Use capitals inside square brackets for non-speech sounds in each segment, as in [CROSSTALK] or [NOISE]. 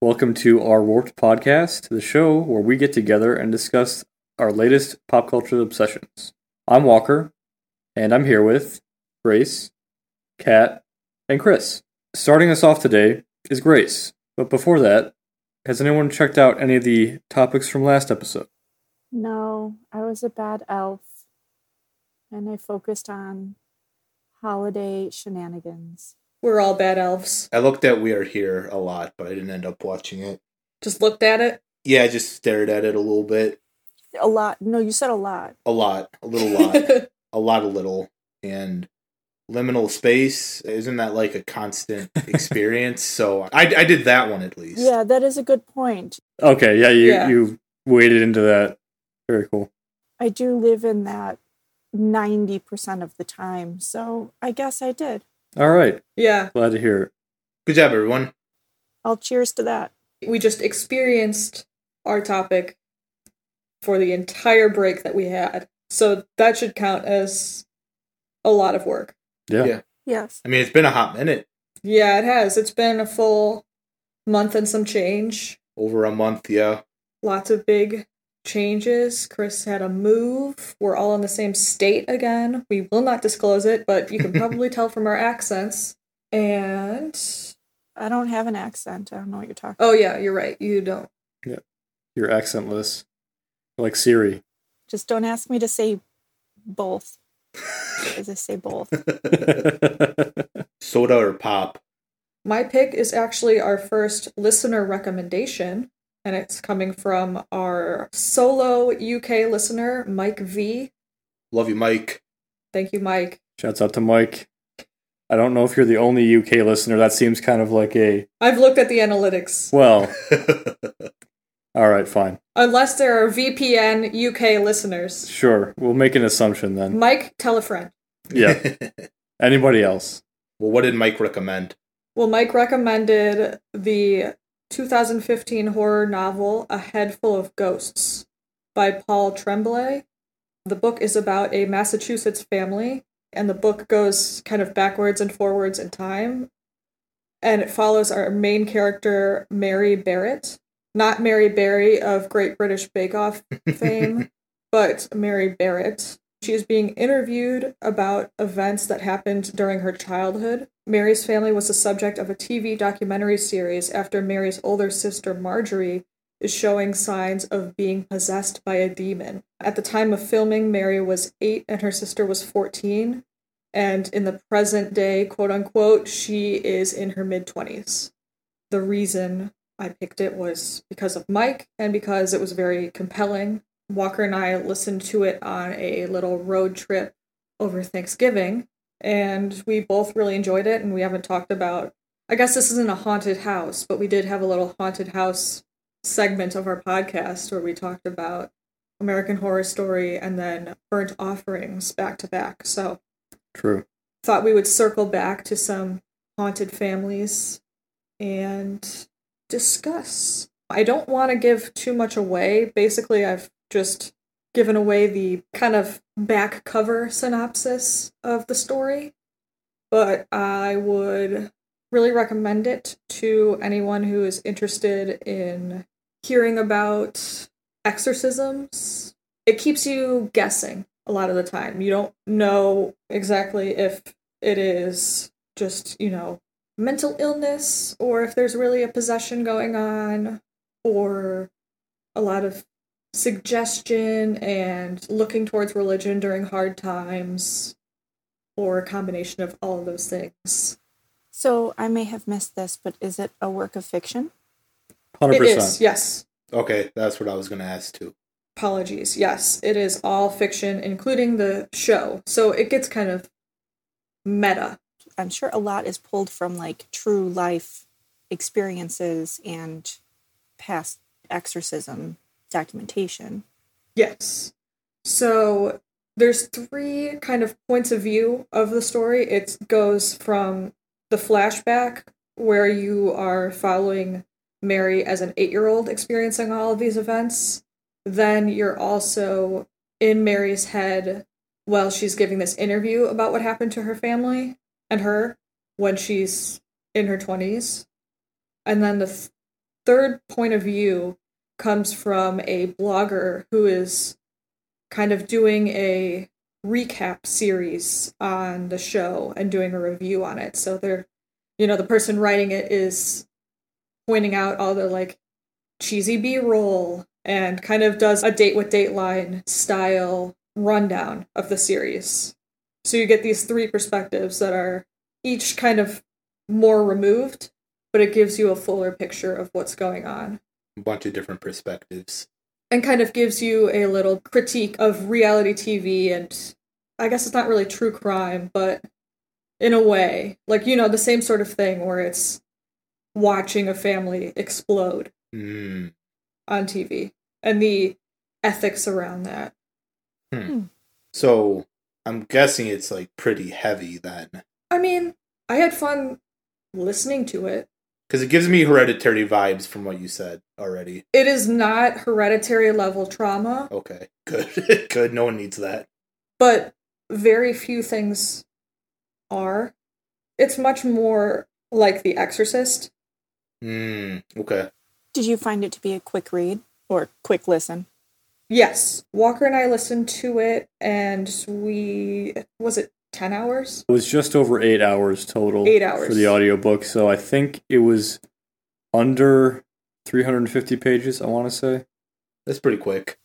Welcome to our Warped podcast, the show where we get together and discuss our latest pop culture obsessions. I'm Walker, and I'm here with Grace, Kat, and Chris. Starting us off today is Grace. But before that, has anyone checked out any of the topics from last episode? No, I was a bad elf and I focused on holiday shenanigans. We're all bad elves. I looked at We Are Here a lot, but I didn't end up watching it. Just looked at it. Yeah, I just stared at it a little bit. A lot. No, you said a lot. A lot. A little lot. [LAUGHS] a lot a little. And liminal space, isn't that like a constant [LAUGHS] experience? so I, I did that one at least. Yeah, that is a good point. Okay, yeah, you, Yeah. you waded into that. Very cool. I do live in that 90% of the time, so I guess I did. All right, yeah, glad to hear it. Good job, everyone. I'll cheers to that. we just experienced our topic for the entire break that we had. So that should count as a lot of work. Yeah. Yeah. Yes. I mean, it's been a hot minute. Yeah, it has. It's been a full month and some change. Over a month, yeah. Lots of big changes. Chris had a move. We're all in the same state again. We will not disclose it, but you can probably [LAUGHS] tell from our accents. And I don't have an accent. I don't know what you're talking oh yeah, you're right. You don't. Yeah, you're accentless. Like Siri. Just don't ask me to say both. [LAUGHS] Because I say both. Soda or pop? My pick is actually our first listener recommendation, and it's coming from our solo UK listener, Mike V. Love you, Mike. Thank you, Mike. Shouts out to Mike. I don't know if you're the only UK listener. That seems kind of like a. I've looked at the analytics. Well, [LAUGHS] all right, fine. Unless there are VPN UK listeners. Sure. We'll make an assumption then. Mike, tell a friend. Yeah. [LAUGHS] Anybody else? well, what did Mike recommend? Well, Mike recommended the 2015 horror novel A Head Full of Ghosts by Paul Tremblay. The book is about a Massachusetts family, and the book goes kind of backwards and forwards in time. And it follows our main character, Mary Barrett. Not Mary Berry of Great British Bake Off fame, [LAUGHS] but Mary Barrett. She is being interviewed about events that happened during her childhood. Mary's family was the subject of a TV documentary series after Mary's older sister Marjorie is showing signs of being possessed by a demon. At the time of filming, Mary was 8 and her sister was 14. And in the present day, quote unquote, she is in her mid 20s. The reason I picked it was because of Mike and because it was very compelling. Walker and I listened to it on a little road trip over Thanksgiving, and we both really enjoyed it. And we haven't talked about, I guess this isn't a haunted house, but we did have a little haunted house segment of our podcast where we talked about American Horror Story and then Burnt Offerings back to back. So True. thought we would circle back to some haunted families and discuss. I don't want to give too much away. Basically, I've just given away the kind of back cover synopsis of the story, but I would really recommend it to anyone who is interested in hearing about exorcisms. It keeps you guessing a lot of the time. You don't know exactly if it is just, you know, mental illness or if there's really a possession going on or a lot of suggestion and looking towards religion during hard times or a combination of all of those things. So I may have missed this, but is it a work of fiction? 100%. It is, yes. Okay, that's what I was going to ask too. Apologies. Yes, it is all fiction, including the show. So it gets kind of meta. I'm sure a lot is pulled from like true life experiences and past exorcism documentation. Yes. So there's three kind of points of view of the story. It goes from the flashback where you are following Mary as an eight year old experiencing all of these events. Then you're also in Mary's head while she's giving this interview about what happened to her family and her when she's in her 20s. And then the th- third point of view comes from a blogger who is kind of doing a recap series on the show and doing a review on it. So they're, you know, the person writing it is pointing out all the like cheesy B roll and kind of does a date with Dateline style rundown of the series. So you get these three perspectives that are each kind of more removed, but it gives you a fuller picture of what's going on bunch of different perspectives. and kind of gives you a little critique of reality TV and I guess it's not really true crime, but in a way, like you know, the same sort of thing where it's watching a family explode Mm. on TV and the ethics around that. So I'm guessing it's like pretty heavy then. I mean, I had fun listening to it. Because it gives me hereditary vibes from what you said already. It is not hereditary level trauma, Okay. Good. [LAUGHS] Good. No one needs that. but very few things are. It's much more like The Exorcist. Mm. Okay. Did you find it to be a quick read or quick listen? Yes, Walker and I listened to it, and we was it ten hours? It was just over eight hours total. Eight hours. for the audiobook, so I think it was under 350 pages. I want to say. That's pretty quick.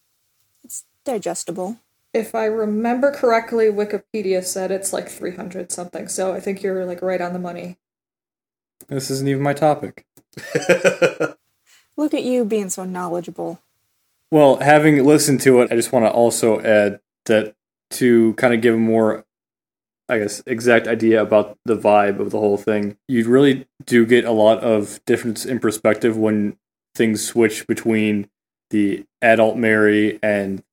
It's digestible. If I remember correctly, Wikipedia said it's like three hundred something. So I think you're like right on the money. This isn't even my topic. [LAUGHS] Look at you being so knowledgeable. Well, having listened to it, I just want to also add that to kind of give a more, I guess, exact idea about the vibe of the whole thing, you really do get a lot of difference in perspective when things switch between the adult Mary and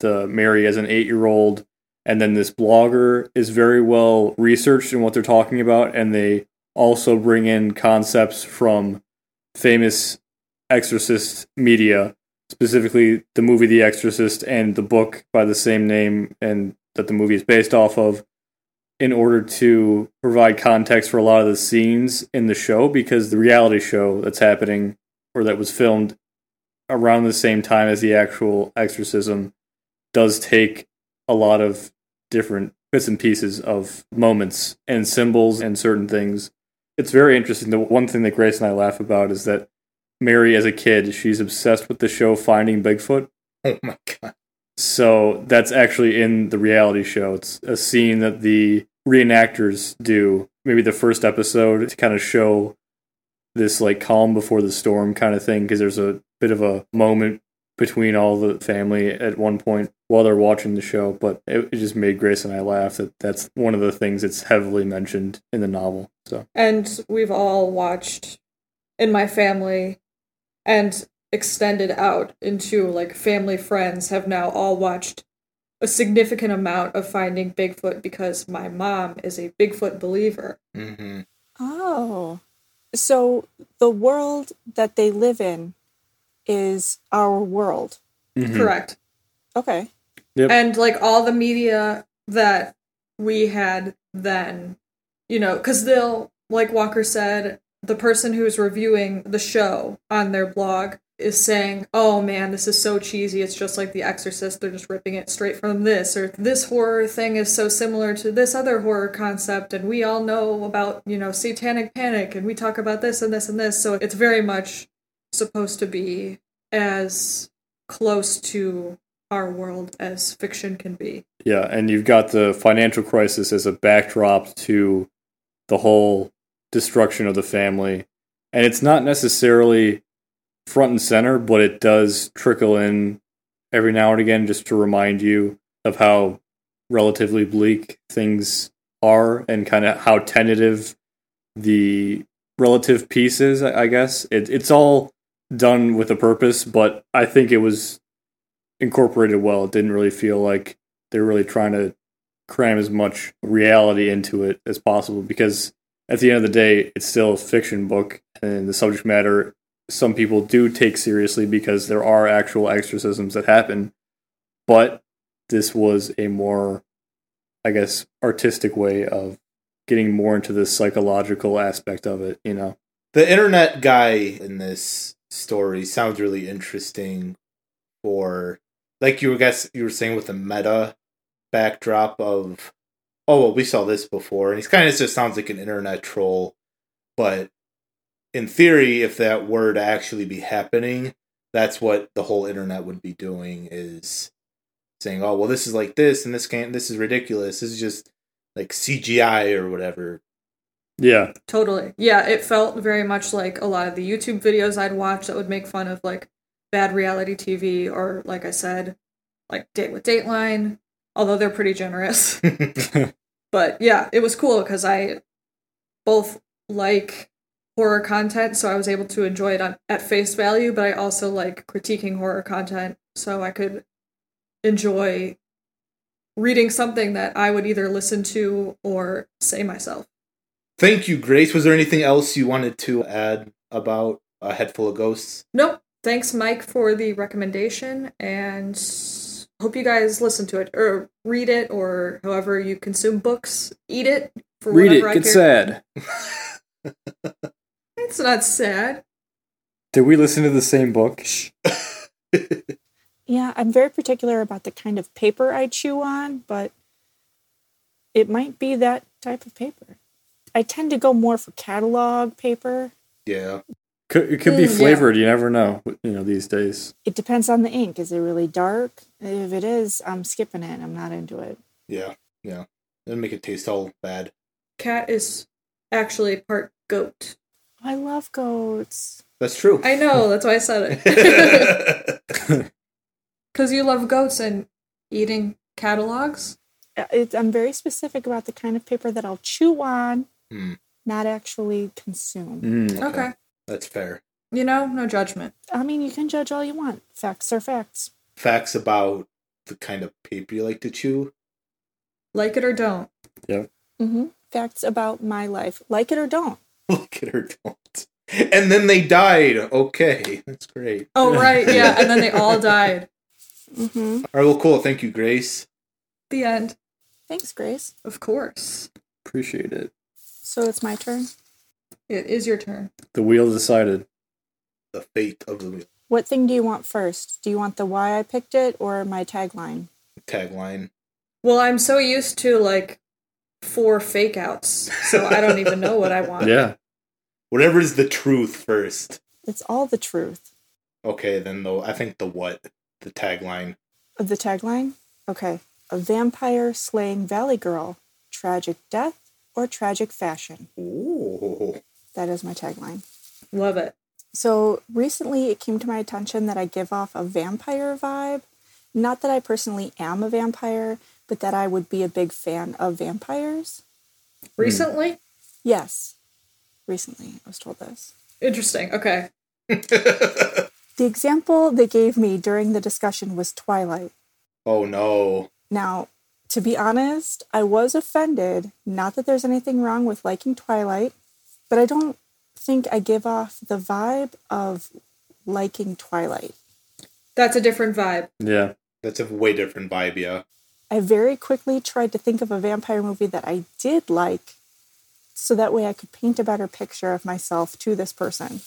the Mary as an eight year old. And then this blogger is very well researched in what they're talking about, and they also bring in concepts from famous exorcist media specifically the movie The Exorcist and the book by the same name and that the movie is based off of in order to provide context for a lot of the scenes in the show because the reality show that's happening or that was filmed around the same time as the actual exorcism does take a lot of different bits and pieces of moments and symbols and certain things. It's very interesting. The one thing that Grace and I laugh about is that Mary, as a kid, she's obsessed with the show Finding Bigfoot. oh my god. So that's actually in the reality show. It's a scene that the reenactors do, maybe the first episode, to kind of show this like calm before the storm kind of thing, because there's a bit of a moment between all the family at one point while they're watching the show. But it, it just made Grace and I laugh that that's one of the things that's heavily mentioned in the novel. So And we've all watched in my family and extended out into like family friends have now all watched a significant amount of Finding Bigfoot because my mom is a Bigfoot believer. hmm Oh. So the world that they live in is our world. mhm. Correct. Okay. Yep. and like all the media that we had then you know because they'll like walker said the person who's reviewing the show on their blog is saying oh man this is so cheesy it's just like the exorcist they're just ripping it straight from this or this horror thing is so similar to this other horror concept and we all know about you know satanic panic and we talk about this and this and this so it's very much supposed to be as close to our world as fiction can be. Yeah, and you've got the financial crisis as a backdrop to the whole destruction of the family. And it's not necessarily front and center, but it does trickle in every now and again just to remind you of how relatively bleak things are and kind of how tentative the relative peace is, I guess. It, it's all done with a purpose, but I think it was incorporated well. It didn't really feel like they're really trying to cram as much reality into it as possible because at the end of the day, it's still a fiction book, and the subject matter some people do take seriously because there are actual exorcisms that happen. But this was a more, I guess, artistic way of getting more into the psychological aspect of it, you know? the internet guy in this story sounds really interesting for like you were, guess you were saying with the meta backdrop of oh well we saw this before and he's kind of just sounds like an internet troll but in theory if that were to actually be happening that's what the whole internet would be doing is saying oh well this is like this and this can't this is ridiculous this is just like cgi or whatever Yeah. Totally. Yeah, it felt very much like a lot of the YouTube videos I'd watch that would make fun of like bad reality TV or like I said, like Date with Dateline, although they're pretty generous. [LAUGHS] but yeah, it was cool because I both like horror content, so I was able to enjoy it on, at face value, but I also like critiquing horror content, so I could enjoy reading something that I would either listen to or say myself. Thank you, Grace. Was there anything else you wanted to add about A Head Full of Ghosts? Nope. Thanks, Mike, for the recommendation, and hope you guys listen to it or read it or however you consume books. Eat it for Read it. whatever I Get care. sad. [LAUGHS] It's not sad. Did we listen to the same book? [LAUGHS] Yeah, I'm very particular about the kind of paper I chew on, but it might be that type of paper. I tend to go more for catalog paper. Yeah. Could, it could be Mm, yeah. flavored. You never know. You know these days. It depends on the ink. Is it really dark? If it is, I'm skipping it. I'm not into it. Yeah. Yeah. It'll make it taste all bad. Kat is actually part goat. I love goats. That's true. I know, that's why I said it. [LAUGHS] Because you love goats and eating catalogs. Uh, It, I'm very specific about the kind of paper that I'll chew on, Hmm. not actually consume. Mm. Okay. That's fair. You know, no judgment. I mean, you can judge all you want. Facts are facts. Facts about the kind of paper you like to chew. Like it or don't. hmm Facts about my life. Like it or don't. [LAUGHS] Like at her don't. And then they died. Okay. That's great. Oh, right. Yeah. And then they all [LAUGHS] died. hmm All right. Well, cool. Thank you, Grace. The end. Thanks, Grace. Of course. Appreciate it. So it's my turn. It is your turn. The wheel decided. The fate of the wheel. What thing do you want first? Do you want the why I picked it or my tagline? Tagline. Well, I'm so used to like four fake outs, so I don't even know what I want. [LAUGHS] Yeah. Whatever is the truth first. It's all the truth. Okay, then though I think the what, the tagline. Of the tagline? Okay. A vampire slaying Valley Girl. Tragic death or tragic fashion. Ooh. That is my tagline. Love it. So recently it came to my attention that I give off a vampire vibe. Not that I personally am a vampire, but that I would be a big fan of vampires. Recently? Yes. Recently, I was told this. Interesting. Okay. [LAUGHS] The example they gave me during the discussion was Twilight. oh no. Now, to be honest, I was offended. Not that there's anything wrong with liking Twilight, but I don't think I give off the vibe of liking Twilight. That's a different vibe. Yeah. That's a way different vibe, yeah. I very quickly tried to think of a vampire movie that I did like so that way I could paint a better picture of myself to this person.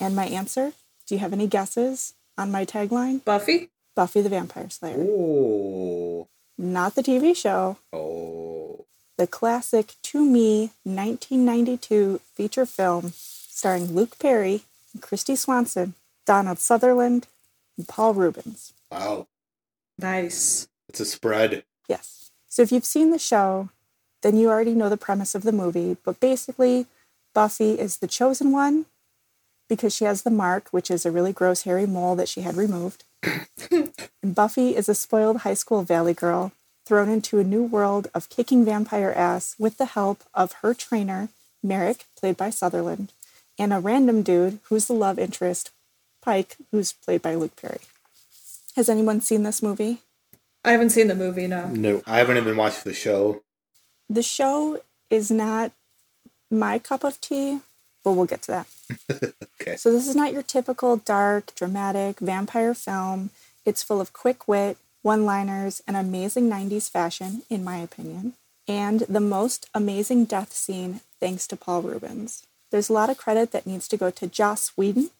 And my answer? Do you have any guesses on my tagline? Buffy? Buffy the Vampire Slayer. Oh. Not the TV show, Oh. the classic to me 1992 feature film starring Luke Perry, and Kristy Swanson, Donald Sutherland, and Paul Reubens. Wow. Nice. It's a spread. Yes. So if you've seen the show, then you already know the premise of the movie. But basically, Buffy is the chosen one because she has the mark, which is a really gross hairy mole that she had removed. [LAUGHS] and Buffy is a spoiled high school valley girl thrown into a new world of kicking vampire ass with the help of her trainer, Merrick, played by Sutherland, and a random dude who's the love interest, Pike, who's played by Luke Perry. Has anyone seen this movie? I haven't seen the movie, no. No. I haven't even watched the show. The show is not my cup of tea, but we'll get to that. [LAUGHS] Okay. So, this is not your typical dark, dramatic vampire film. It's full of quick wit, one liners, and amazing 90s fashion, in my opinion, and the most amazing death scene thanks to Paul Reubens. there's a lot of credit that needs to go to Joss Whedon,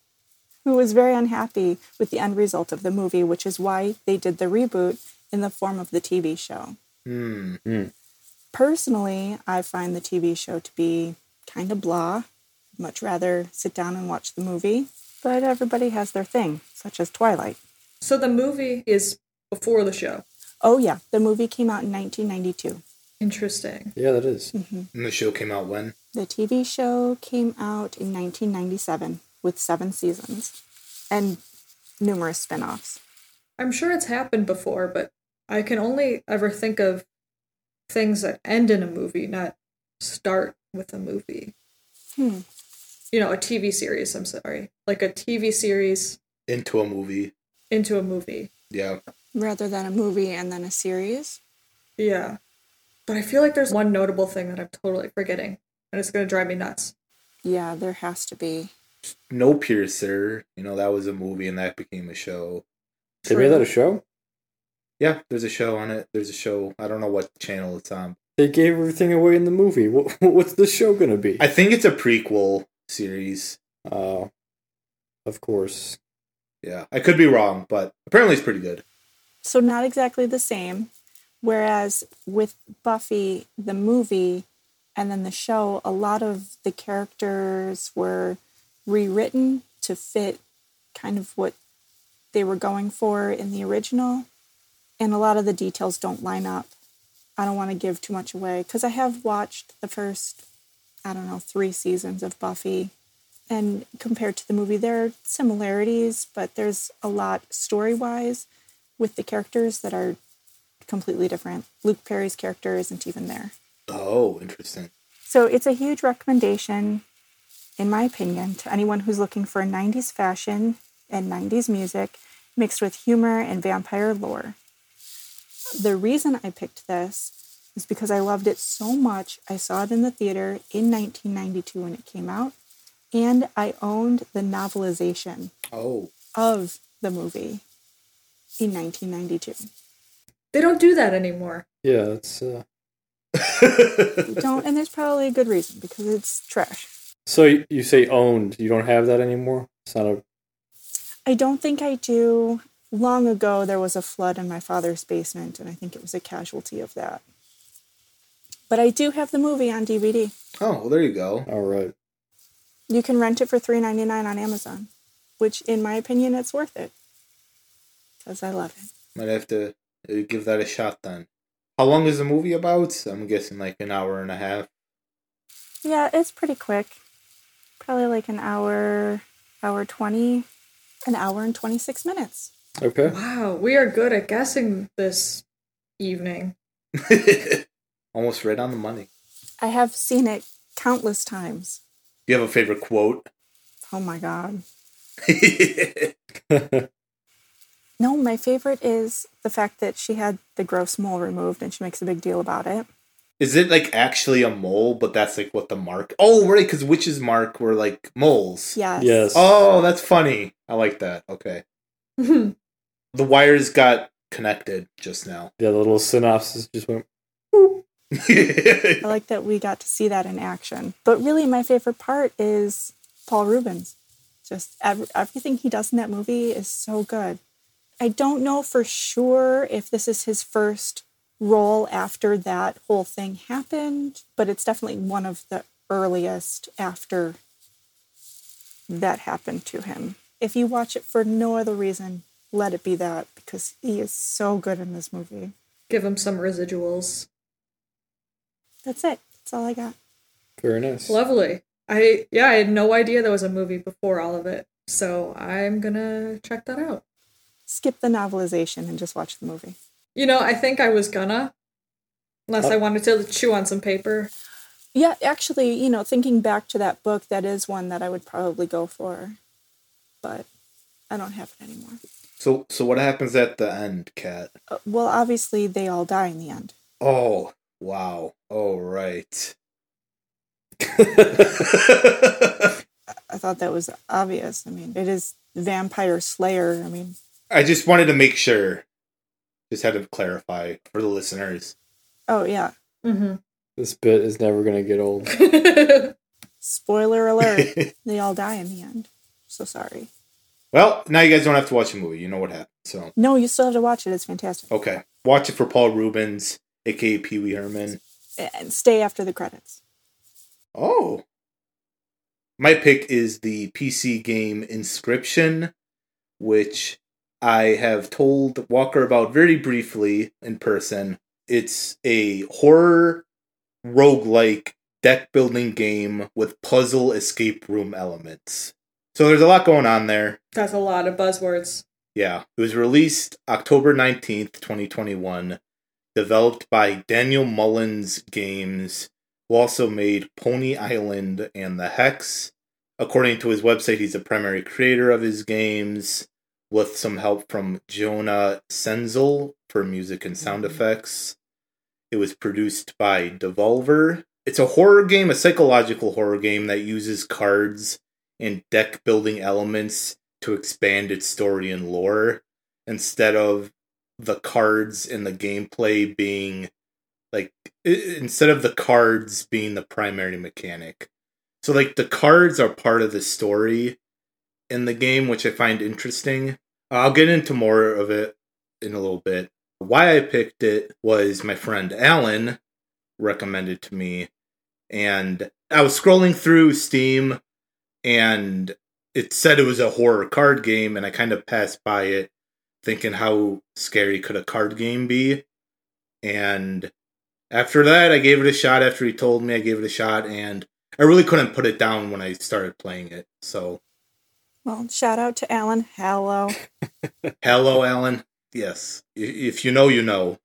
who was very unhappy with the end result of the movie, which is why they did the reboot in the form of the TV show. Hmm. Personally, I find the TV show to be kind of blah. Much rather sit down and watch the movie, but everybody has their thing, such as Twilight. So the movie is before the show. Oh, yeah, the movie came out in 1992. Interesting. Yeah, that is. Mm-hmm. And the show came out when? The TV show came out in 1997 with seven seasons and numerous spin offs. I'm sure it's happened before, but I can only ever think of things that end in a movie, not start with a movie. Hmm. You know, a TV series, I'm sorry. Like a TV series Into a movie. into a movie. Yeah. Rather than a movie and then a series. Yeah. But I feel like there's one notable thing that I'm totally forgetting, and it's going to drive me nuts. Yeah, there has to be. Snowpiercer. You know, that was a movie and that became a show. They made that a show? Yeah, there's a show on it. There's a show. I don't know what channel it's on. They gave everything away in the movie. [LAUGHS] What, what's the show going to be? I think it's a prequel series. Oh, of course. Yeah. I could be wrong, but apparently it's pretty good. So, not exactly the same. Whereas with Buffy, the movie, and then the show, a lot of the characters were rewritten to fit kind of what they were going for in the original. And a lot of the details don't line up. I don't want to give too much away because I have watched the first, I don't know, three seasons of Buffy. And compared to the movie, there are similarities, but there's a lot story wise with the characters that are completely different. Luke Perry's character isn't even there. Oh, interesting. So it's a huge recommendation, in my opinion, to anyone who's looking for 90s fashion and 90s music mixed with humor and vampire lore. The reason I picked this is because I loved it so much. I saw it in the theater in 1992 when it came out, and I owned the novelization Oh. of the movie in 1992. They don't do that anymore. Yeah, it's. Uh... Don't, and there's probably a good reason because it's trash. So you, you say owned. You don't have that anymore? It's not a. I don't think I do. Long ago, there was a flood in my father's basement, and I think it was a casualty of that. But I do have the movie on DVD. oh, well, there you go. All right. You can rent it for three ninety nine on Amazon, which, in my opinion, it's worth it because I love it. Might have to uh, give that a shot then. How long is the movie about? I'm guessing like an hour and a half. Yeah, it's pretty quick. Probably like an hour, hour twenty, an hour and twenty six minutes. Okay. Wow, we are good at guessing this evening. [LAUGHS] Almost right on the money. I have seen it countless times. Do you have a favorite quote? Oh my god. [LAUGHS] No, my favorite is the fact that she had the gross mole removed and she makes a big deal about it. Is it like actually a mole, but that's like what the mark? Oh, right, because witches' mark were like moles. Yes. Yes. Oh, that's funny. I like that. Okay. [LAUGHS] That's The wires got connected just now. Yeah, the little synopsis just went. [LAUGHS] I like that we got to see that in action. But really, my favorite part is Paul Reubens. Just ev- everything he does in that movie is so good. I don't know for sure if this is his first role after that whole thing happened, but it's definitely one of the earliest after that happened to him. If you watch it for no other reason, let it be that because he is so good in this movie. Give him some residuals. That's it. That's all I got. Very nice. Lovely. I yeah, I had no idea there was a movie before all of it. So I'm gonna check that out. Skip the novelization and just watch the movie. You know, I think I was gonna. Unless Oh. I wanted to chew on some paper. Yeah, actually, you know, thinking back to that book, that is one that I would probably go for, but I don't have it anymore. So, so what happens at the end, Kat? Uh, well, obviously, they all die in the end. Oh, wow. Oh, right. I thought that was obvious. I mean, it is Vampire Slayer. I mean, I just wanted to make sure. Just had to clarify for the listeners. oh, yeah. Mm-hmm. This bit is never going to get old. [LAUGHS] Spoiler alert. [LAUGHS] they all die in the end. So sorry. Well, now you guys don't have to watch the movie. You know what happened. So No, you still have to watch it. It's fantastic. okay, watch it for Paul Reubens, aka Pee Wee Herman. And stay after the credits. Oh. My pick is the PC game Inscryption, which I have told Walker about very briefly in person. It's a horror roguelike deck building game with puzzle escape room elements. So there's a lot going on there. That's a lot of buzzwords. Yeah. It was released October 19th, 2021, developed by Daniel Mullins Games, who also made Pony Island and The Hex. According to his website, he's the primary creator of his games, with some help from Jonah Senzel for music and sound mm-hmm. effects. It was produced by Devolver. It's a horror game, a psychological horror game that uses cards and deck building elements to expand its story and lore instead of the cards and the gameplay being like instead of the cards being the primary mechanic. So like the cards are part of the story in the game, which I find interesting. I'll get into more of it in a little bit. Why I picked it was my friend Alan recommended to me and I was scrolling through Steam and it said it was a horror card game and I kind of passed by it thinking how scary could a card game be. And after that I gave it a shot. After he told me I gave it a shot and I really couldn't put it down when I started playing it so. Well, shout out to Alan. Hello. [LAUGHS] hello Alan. Yes. If you know you know.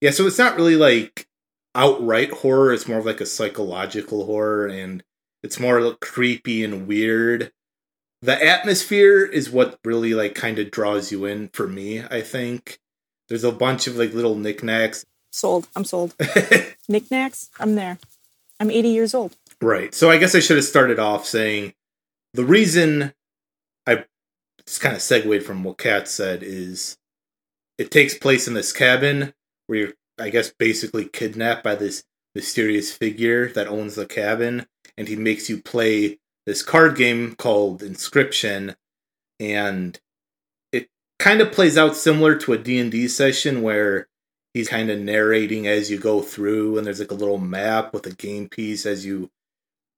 Yeah so it's not really like outright horror. It's more of like a psychological horror and it's more creepy and weird the atmosphere is what really like kind of draws you in for me i think there's a bunch of like little knickknacks Sold. I'm sold. [LAUGHS] Knickknacks. I'm there. I'm 80 years old. right so i guess i should have started off saying the reason i just kind of segued from what kat said is it takes place in this cabin where you're i guess basically kidnapped by this mysterious figure that owns the cabin and he makes you play this card game called inscryption and it kind of plays out similar to a d&d session where he's kind of narrating as you go through and there's like a little map with a game piece as you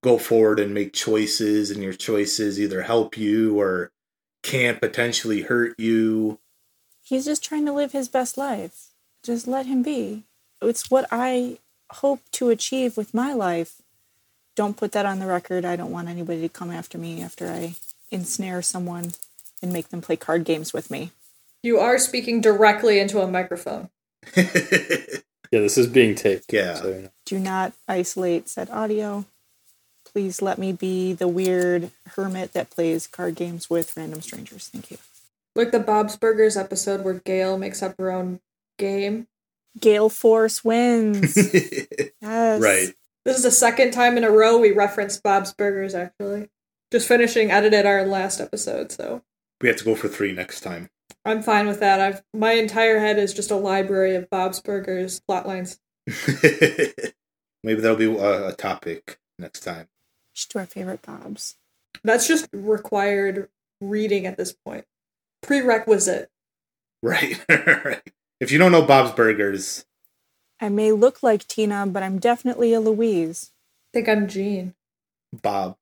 go forward and make choices and your choices either help you or can potentially hurt you He's just trying to live his best life. Just let him be. It's what I hope to achieve with my life. Don't put that on the record. I don't want anybody to come after me after I ensnare someone and make them play card games with me. You are speaking directly into a microphone. [LAUGHS] Yeah, this is being taped. Yeah. so. Do not isolate said audio. Please let me be the weird hermit that plays card games with random strangers. Thank you. Like the Bob's Burgers episode where Gayle makes up her own game. Gale Force wins. [LAUGHS] Yes. right This is the second time in a row we referenced Bob's Burgers, actually. Just finishing edited our last episode, so we have to go for three next time I'm fine with that. I've my entire head is just a library of Bob's Burgers plotlines. [LAUGHS] maybe that'll be a, a topic next time Should do our favorite Bobs. That's just required reading at this point. Prerequisite. right [LAUGHS] right if you don't know bob's burgers I may look like Tina, but I'm definitely a Louise. I think I'm Gene. bob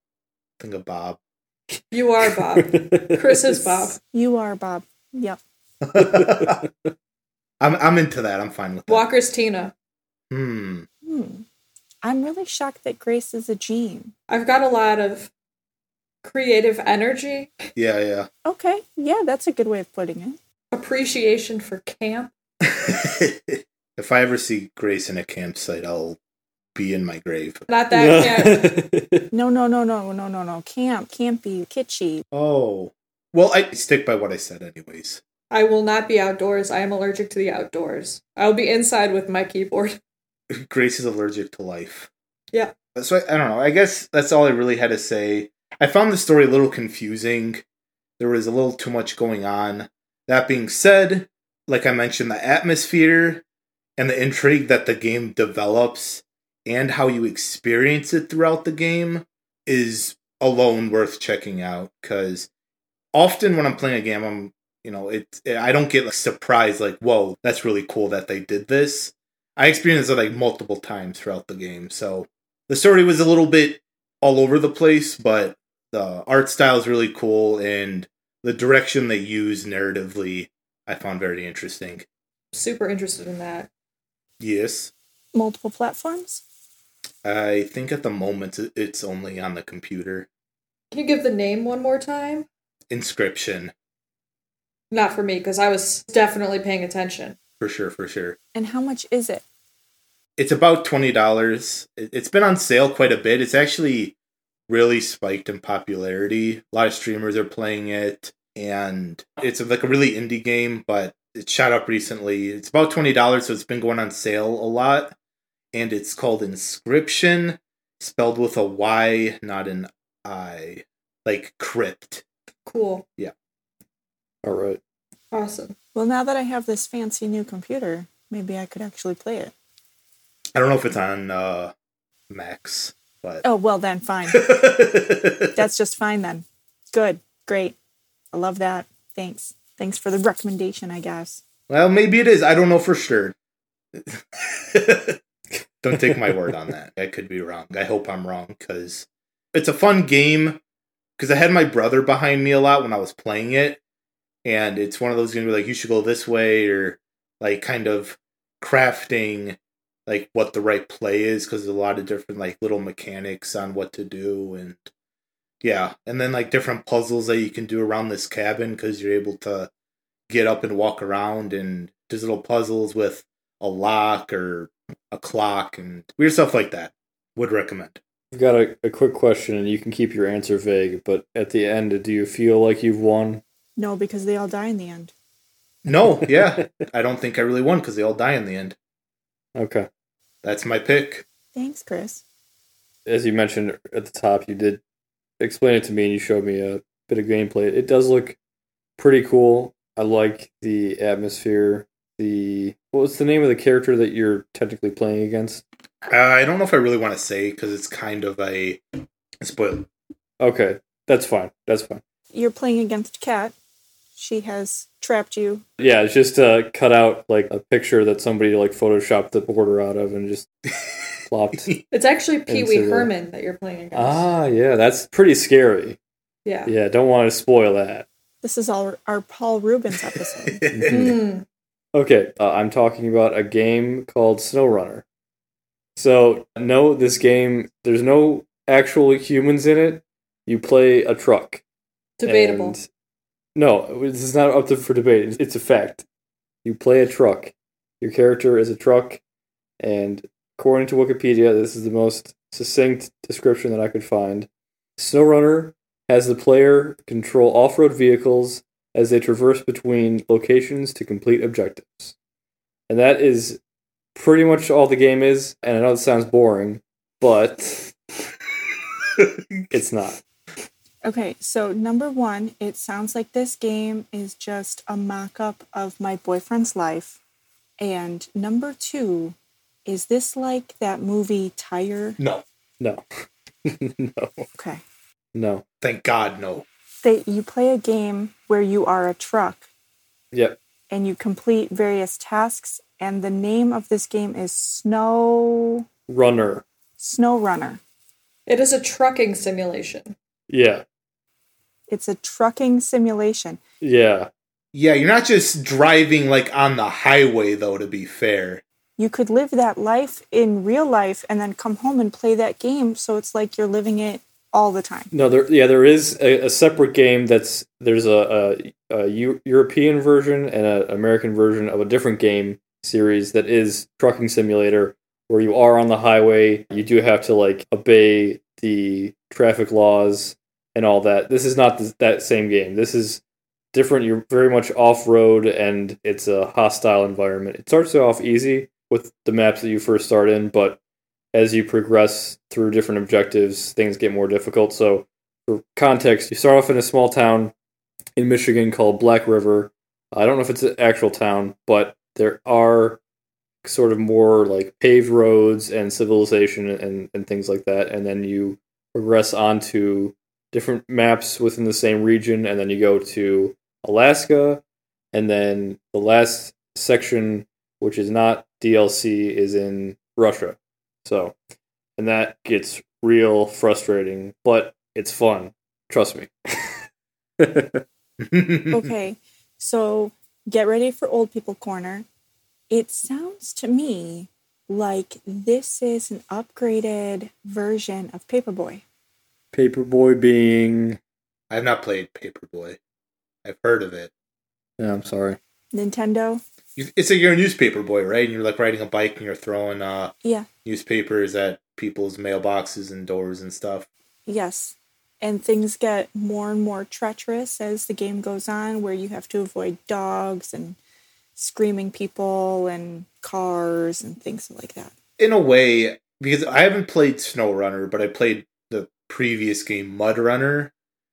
think of bob You are Bob. [LAUGHS] Chris is Bob. You are Bob. Yep. [LAUGHS] I'm I'm into that. I'm fine with that. Walker's Tina. Hmm. Hmm. I'm really shocked that Grace is a Gene. I've got a lot of creative energy, Yeah, yeah. Okay, yeah, that's a good way of putting it. appreciation for camp. [LAUGHS] if I ever see Grace in a campsite, I'll be in my grave. Not that camp. [LAUGHS] No, no, no, no, no, no, no. Camp, campy, kitschy. Oh. Well, I stick by what I said, anyways. I will not be outdoors. I am allergic to the outdoors. I will be inside with my keyboard. [LAUGHS] Grace is allergic to life. Yeah. So I, I don't know. I guess that's all I really had to say. I found the story a little confusing. There was a little too much going on. That being said, like I mentioned, the atmosphere and the intrigue that the game develops and how you experience it throughout the game is alone worth checking out because often when I'm playing a game, I'm you know it, I don't get like surprised like whoa that's really cool that they did this. I experienced it like multiple times throughout the game, so the story was a little bit all over the place, but the art style is really cool and the direction they use narratively I found very interesting. Super interested in that. Yes. Multiple platforms? I think at the moment it's only on the computer. Can you give the name one more time? Inscryption. Not for me, because I was definitely paying attention. For sure, for sure. And how much is it? It's about $20. It's been on sale quite a bit. It's actually really spiked in popularity. A lot of streamers are playing it, and it's like a really indie game, but it shot up recently. It's about $20, so it's been going on sale a lot. And it's called Inscryption, spelled with a Y, not an I. Like crypt. Cool. Yeah. All right. Awesome. Well, now that I have this fancy new computer, maybe I could actually play it. I don't know if it's on uh, Max, but. Oh, well, then fine. [LAUGHS] That's just fine then. Good. Great. I love that. Thanks. Thanks for the recommendation, I guess. Well, maybe it is. I don't know for sure. [LAUGHS] don't take my word on that. I could be wrong. I hope I'm wrong because it's a fun game. Because I had my brother behind me a lot when I was playing it, and it's one of those games where like you should go this way or like kind of crafting like what the right play is because there's a lot of different like little mechanics on what to do and yeah, and then like different puzzles that you can do around this cabin because you're able to get up and walk around, and there's little puzzles with a lock or a clock and weird stuff like that. Would recommend. I've got a, a quick question, and you can keep your answer vague. But at the end, do you feel like you've won? No, because they all die in the end. No, [LAUGHS] yeah, I don't think I really won because they all die in the end. Okay. That's my pick. Thanks, Chris. As you mentioned at the top, you did explain it to me and you showed me a bit of gameplay. It does look pretty cool. I like the atmosphere. The what's the name of the character that you're technically playing against? Uh, I don't know if I really want to say because it's kind of a spoiler. Okay, that's fine. That's fine. You're playing against Kat. She has trapped you. Yeah, it's just uh, cut out like a picture that somebody like photoshopped the border out of and just [LAUGHS] plopped. [LAUGHS] It's actually Pee Wee Into the- Herman that you're playing against. ah, yeah, that's pretty scary. yeah. Yeah, don't want to spoil that. This is our, our Paul Reubens episode. [LAUGHS] Mm. Okay, uh, I'm talking about a game called SnowRunner. So, no, this game, there's no actual humans in it. You play a truck. Debatable. And- no, this is not up to, for debate. It's, it's a fact. You play a truck. Your character is a truck, and according to Wikipedia, this is the most succinct description that I could find. SnowRunner has the player control off-road vehicles as they traverse between locations to complete objectives. And that is pretty much all the game is. And I know it sounds boring, but [LAUGHS] it's not. Okay, so number one, it sounds like this game is just a mock up of my boyfriend's life. And number two, is this like that movie Tire? no, No. [LAUGHS] no. Okay. No. thank God, no. They, you play a game where you are a truck Yep. and you complete various tasks, and the name of this game is Snow Runner. Snow Runner. It is a trucking simulation. Yeah. It's a trucking simulation. Yeah. Yeah, you're not just driving like on the highway though. To be fair, You could live that life in real life and then come home and play that game, so it's like you're living it all the time. No, there. Yeah, there is a, a separate game that's there's a, a, a Eu- European version and an American version of a different game series that is trucking simulator where you are on the highway. You do have to like obey the traffic laws and all that. This is not th- that same game. This is different. You're very much off road and it's a hostile environment. It starts off easy with the maps that you first start in, but as you progress through different objectives, things get more difficult. So, for context, you start off in a small town in Michigan called Black River. I don't know if it's an actual town, but there are sort of more like paved roads and civilization and, and things like that. And then you progress onto different maps within the same region, and then you go to Alaska, and then the last section, which is not DLC, is in Russia. So, and that gets real frustrating, but it's fun. Trust me. [LAUGHS] Okay, so get ready for old people corner. It sounds to me like this is an upgraded version of Paperboy. Paperboy being. I have not played Paperboy. I've heard of it. Yeah, I'm sorry. Nintendo. It's like you're a newspaper boy, right? And you're like riding a bike and you're throwing uh, Yeah. newspapers at people's mailboxes and doors and stuff. Yes. And things get more and more treacherous as the game goes on, where you have to avoid dogs and screaming people and cars and things like that. In a way, because I haven't played SnowRunner, but I played the previous game Mud Runner,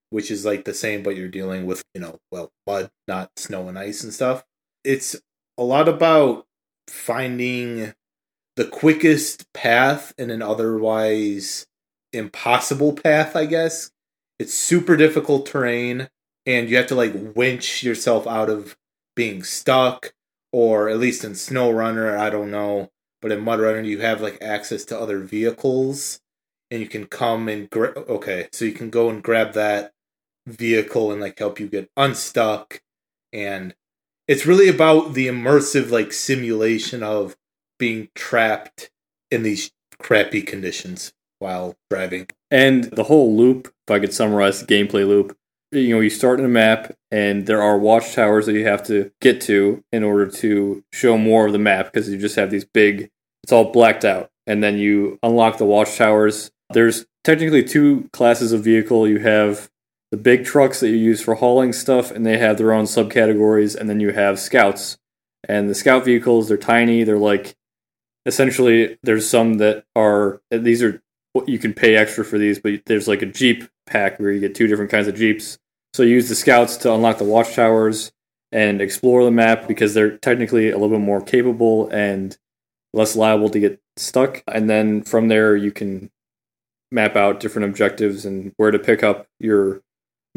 which is like the same, but you're dealing with, you know, well, mud, not snow and ice and stuff. It's a lot about finding the quickest path in an otherwise impossible path, I guess. It's super difficult terrain, and you have to like winch yourself out of being stuck, or at least in SnowRunner, I don't know. But in Mud Runner, you have like access to other vehicles, and you can come and gra- okay, so you can go and grab that vehicle and like help you get unstuck, and it's really about the immersive like simulation of being trapped in these crappy conditions while driving. And the whole loop, if I could summarize the gameplay loop, you know, you start in a map and there are watchtowers that you have to get to in order to show more of the map because you just have these big, it's all blacked out. And then you unlock the watchtowers. There's technically two classes of vehicle. You have the big trucks that you use for hauling stuff, and they have their own subcategories. And then you have scouts. And the scout vehicles, they're tiny. They're like, essentially, there's some that are, these are you can pay extra for these, but there's like a Jeep pack where you get two different kinds of Jeeps. So you use the scouts to unlock the watchtowers and explore the map because they're technically a little bit more capable and less liable to get stuck. And then from there, you can map out different objectives and where to pick up your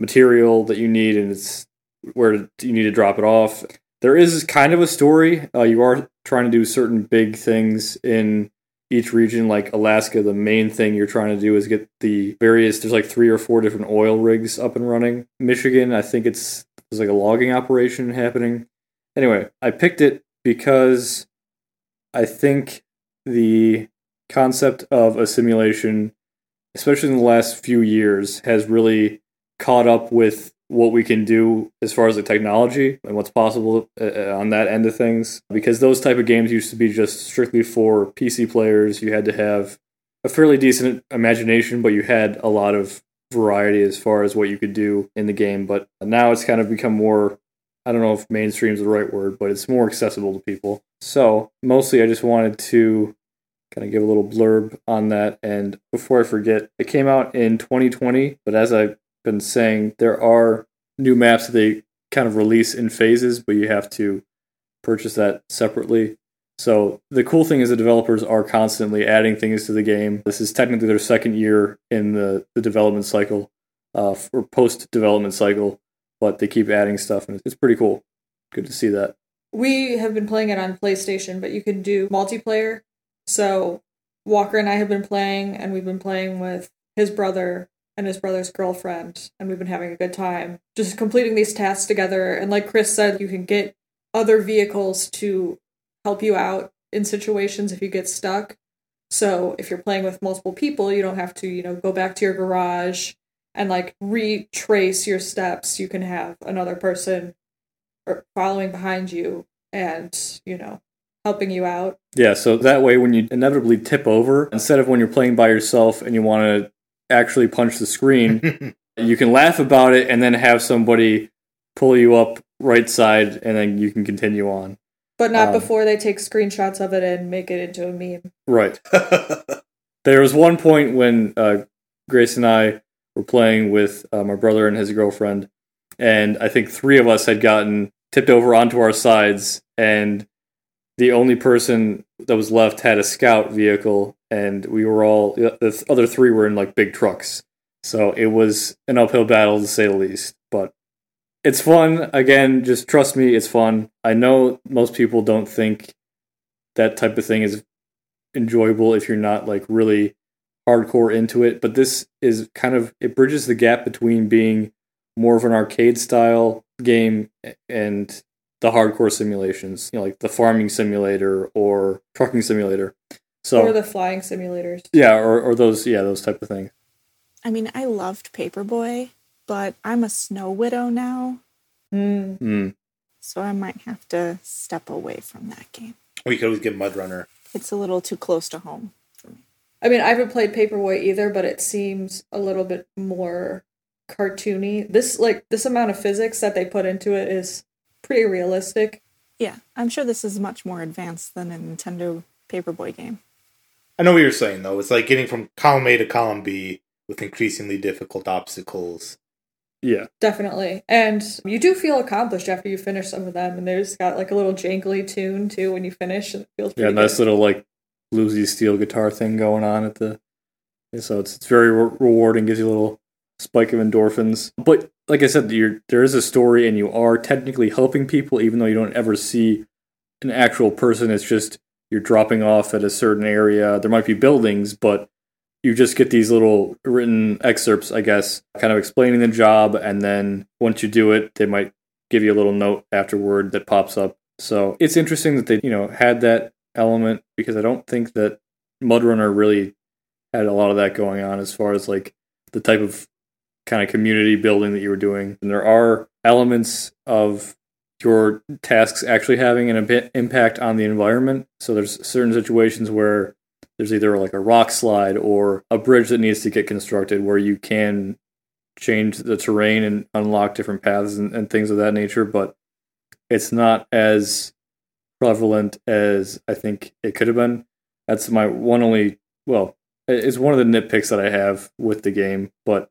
material that you need and it's where you need to drop it off. There is kind of a story. Uh, you are trying to do certain big things in each region like alaska the main thing you're trying to do is get the various there's like three or four different oil rigs up and running michigan i think it's there's like a logging operation happening anyway i picked it because i think the concept of a simulation especially in the last few years has really caught up with what we can do as far as the technology and what's possible uh, on that end of things. Because those type of games used to be just strictly for PC players. You had to have a fairly decent imagination but you had a lot of variety as far as what you could do in the game. But now it's kind of become more I don't know if mainstream is the right word but it's more accessible to people. So mostly I just wanted to kind of give a little blurb on that. And before I forget it came out in 2020 but as I been saying there are new maps that they kind of release in phases, but you have to purchase that separately. So the cool thing is the developers are constantly adding things to the game. This is technically their second year in the, the development cycle, uh, or post development cycle, but they keep adding stuff, and it's pretty cool. Good to see that. We have been playing it on PlayStation, but you can do multiplayer. So Walker and I have been playing, and we've been playing with his brother and his brother's girlfriend, and we've been having a good time just completing these tasks together. And like Chris said, you can get other vehicles to help you out in situations if you get stuck. So if you're playing with multiple people, you don't have to, you know, go back to your garage and like retrace your steps. You can have another person following behind you and, you know, helping you out. Yeah, so that way when you inevitably tip over, instead of when you're playing by yourself and you want to actually punch the screen, [LAUGHS] you can laugh about it and then have somebody pull you up right side and then you can continue on. But not Um, before they take screenshots of it and make it into a meme. Right. [LAUGHS] There was one point when uh, Grace and I were playing with uh, my brother and his girlfriend, and I think three of us had gotten tipped over onto our sides, and the only person that was left had a scout vehicle, and we were all the other three were in like big trucks. So it was an uphill battle to say the least. But it's fun. Again, just trust me, it's fun. I know most people don't think that type of thing is enjoyable if you're not like really hardcore into it, but this is kind of it bridges the gap between being more of an arcade style game and the hardcore simulations, you know, like the farming simulator or trucking simulator. So or the flying simulators. Yeah, or, or those yeah, those type of things. I mean, I loved Paperboy, but I'm a snow widow now. Mm. Mm. So I might have to step away from that game. We could always get Mud Runner. It's a little too close to home. For me. I mean, I haven't played Paperboy either, but it seems a little bit more cartoony. This like this amount of physics that they put into it is pretty realistic. Yeah, I'm sure this is much more advanced than a Nintendo Paperboy game. I know what you're saying though. It's like getting from column A to column B with increasingly difficult obstacles. Yeah. Definitely. And you do feel accomplished after you finish some of them and there's got like a little jangly tune too when you finish and it feels Yeah, nice good. little like bluesy steel guitar thing going on at the. So it's it's very re- rewarding. Gives you a little spike of endorphins. But like I said, you're, there is a story, and you are technically helping people, even though you don't ever see an actual person. It's just you're dropping off at a certain area. There might be buildings, but you just get these little written excerpts, I guess, kind of explaining the job, and then once you do it, they might give you a little note afterward that pops up. So it's interesting that they, you know, had that element because I don't think that Mudrunner really had a lot of that going on as far as like the type of kind of community building that you were doing. And there are elements of your tasks actually having an imp- impact on the environment. So there's certain situations where there's either like a rock slide or a bridge that needs to get constructed where you can change the terrain and unlock different paths and, and things of that nature. But it's not as prevalent as I think it could have been. That's my one only, well, it's one of the nitpicks that I have with the game, but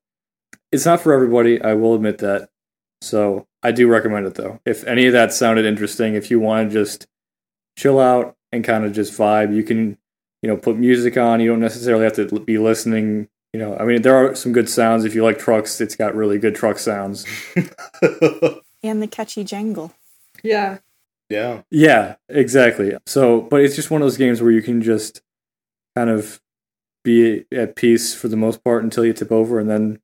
it's not for everybody. I will admit that. So I do recommend it though. If any of that sounded interesting, if you want to just chill out and kind of just vibe, you can, you know, put music on. You don't necessarily have to be listening. You know, I mean, there are some good sounds. If you like trucks, it's got really good truck sounds. [LAUGHS] And the catchy jangle. Yeah. yeah. Yeah, exactly. So, but it's just one of those games where you can just kind of be at peace for the most part until you tip over, and then,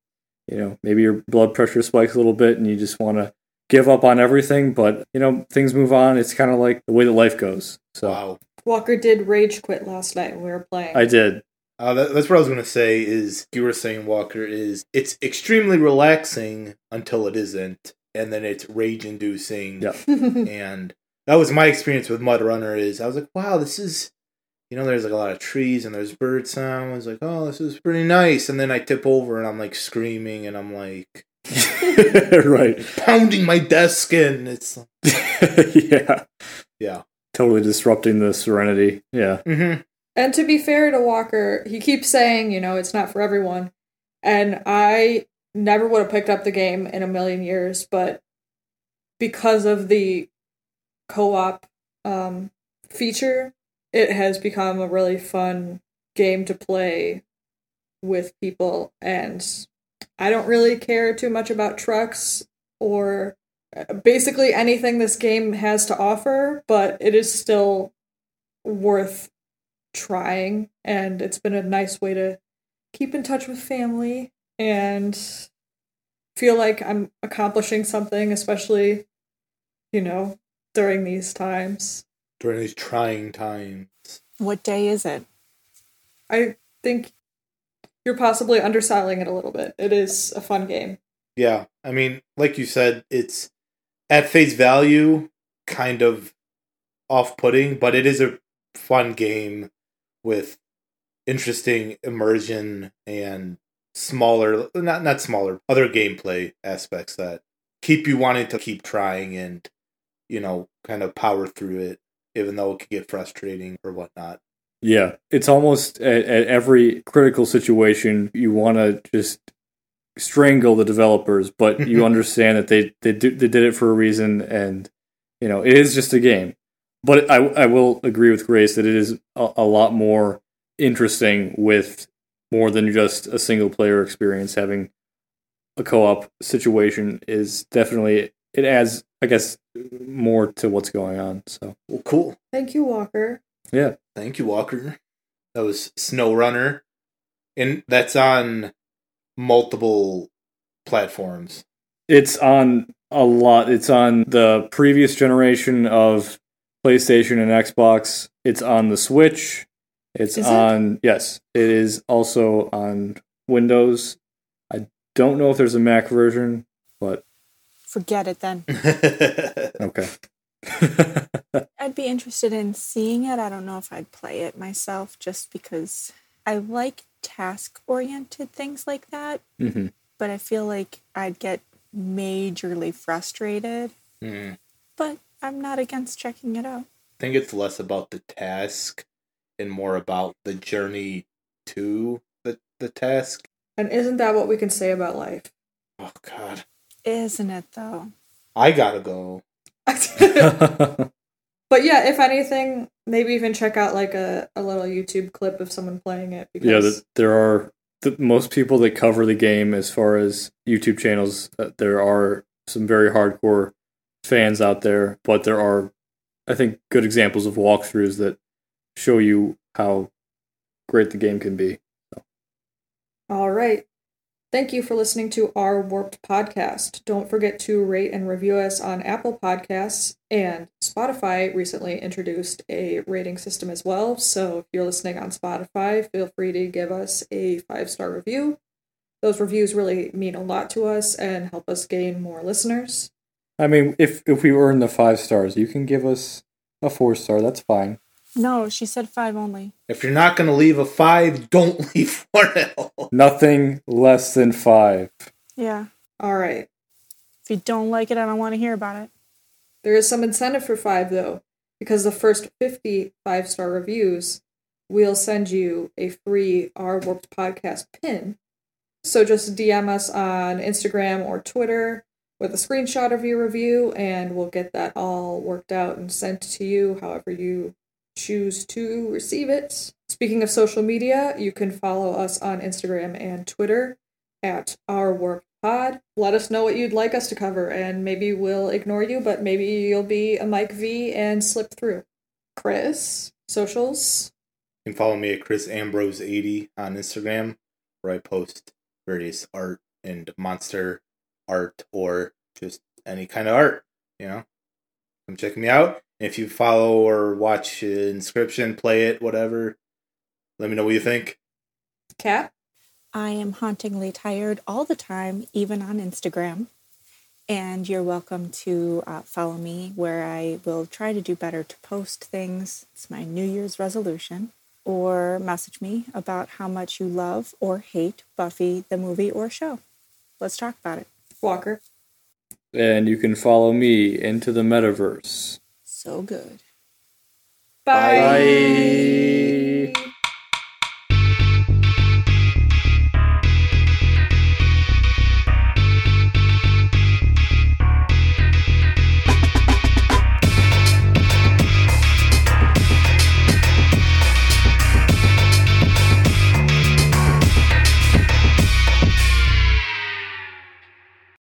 you know, maybe your blood pressure spikes a little bit and you just want to give up on everything. But, you know, things move on. It's kind of like the way that life goes. So, Wow. Walker did rage quit last night when we were playing. I did. Uh, that, that's what I was going to say. Is you were saying Walker is it's extremely relaxing until it isn't, and then it's rage inducing. Yeah. [LAUGHS] and that was my experience with Mud Runner. Is I was like, wow, this is, you know, there's like a lot of trees and there's bird sounds. Like, oh, this is pretty nice. And then I tip over and I'm like screaming and I'm like [LAUGHS] right. pounding my desk and it's [LAUGHS] yeah. yeah. Totally disrupting the serenity. Yeah. Mm-hmm. And to be fair to Walker, he keeps saying, you know, it's not for everyone. And I never would have picked up the game in a million years, but because of the co op um, feature, it has become a really fun game to play with people. And I don't really care too much about trucks or uh, basically anything this game has to offer, but it is still worth trying and it's been a nice way to keep in touch with family and feel like I'm accomplishing something especially you know during these times During these trying times. What day is it? I think you're possibly underselling it a little bit it is a fun game Yeah, I mean, like you said, it's at face value kind of off-putting, but it is a fun game with interesting immersion and smaller not not smaller other gameplay aspects that keep you wanting to keep trying and you know kind of power through it even though it could get frustrating or whatnot Yeah, it's almost at, at every critical situation you want to just strangle the developers, but you [LAUGHS] understand that they they do, they did it for a reason, and you know it is just a game. But I I will agree with Grace that it is a, a lot more interesting with more than just a single player experience. Having a co op situation is definitely it adds I guess more to what's going on. So Well, cool. Thank you, Walker. yeah, Thank you, Walker. That was Snow Runner, and that's on multiple platforms. it's on a lot. It's on the previous generation of PlayStation and Xbox. It's on the Switch. It's Is it? on yes. It is also on Windows. I don't know if there's a Mac version, but Forget it then. [LAUGHS] okay. [LAUGHS] I'd be interested in seeing it. I don't know if I'd play it myself just because I like task oriented things like that, hmm but I feel like I'd get majorly frustrated. Hmm. But I'm not against checking it out. I think it's less about the task and more about the journey to the, the task. And isn't that what we can say about life? Oh God, Isn't it though? I gotta go. [LAUGHS] But yeah, if anything, maybe even check out like a, a little YouTube clip of someone playing it because yeah, th there are the, most people that cover the game as far as YouTube channels. Uh, there are some very hardcore fans out there, but there are, I think, good examples of walkthroughs that show you how great the game can be. All right. Thank you for listening to our Warped podcast. Don't forget to rate and review us on Apple Podcasts and Spotify recently introduced a rating system as well. So if you're listening on Spotify, feel free to give us a five star review. Those reviews really mean a lot to us and help us gain more listeners. I mean, if if we earn the five stars, you can give us a four star. That's fine. No, she said five only. If you're not gonna leave a five, don't [LAUGHS] leave one at all. Nothing less than five. Yeah. All right. If you don't like it, I don't want to hear about it. There is some incentive for five though, because the first 50 five star reviews, we'll send you a free Our Warped Podcast pin. So just DM us on Instagram or Twitter with a screenshot of your review, and we'll get that all worked out and sent to you however you choose to receive it. Speaking of social media, you can follow us on Instagram and Twitter at Our Warped Pod. Let us know what you'd like us to cover, and maybe we'll ignore you, but maybe you'll be a Mike V and slip through. Chris, socials. You can follow me at Chris Ambrose80 on Instagram, where I post various art and monster art or just any kind of art. You know, come check me out. If you follow or watch Inscryption, play it, whatever, let me know what you think. Kat. I am hauntingly tired all the time, even on Instagram. And you're welcome to uh, follow me where I will try to do better to post things. It's my New Year's resolution. Or message me about how much you love or hate Buffy, the movie or show. Let's talk about it. Walker. And you can follow me into the metaverse. So good. Bye. Bye.